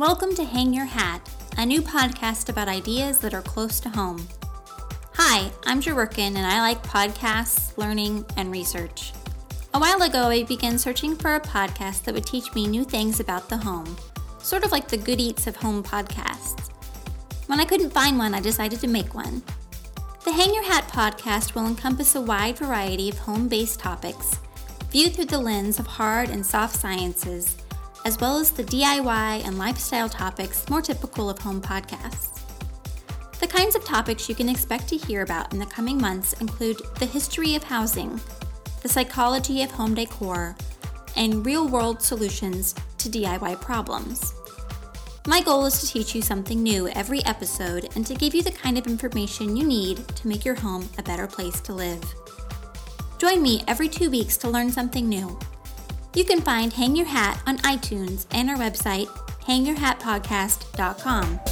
Welcome to Hang Your Hat, a new podcast about ideas that are close to home. Hi, I'm Jerurkin, and I like podcasts, learning, and research. A while ago, I began searching for a podcast that would teach me new things about the home, sort of like the Good Eats of Home podcasts. When I couldn't find one, I decided to make one. The Hang Your Hat podcast will encompass a wide variety of home based topics, viewed through the lens of hard and soft sciences, as well as the DIY and lifestyle topics more typical of home podcasts. The kinds of topics you can expect to hear about in the coming months include the history of housing, the psychology of home decor, and real world solutions to DIY problems. My goal is to teach you something new every episode and to give you the kind of information you need to make your home a better place to live. Join me every two weeks to learn something new. You can find Hang Your Hat on iTunes and our website, hangyourhatpodcast.com.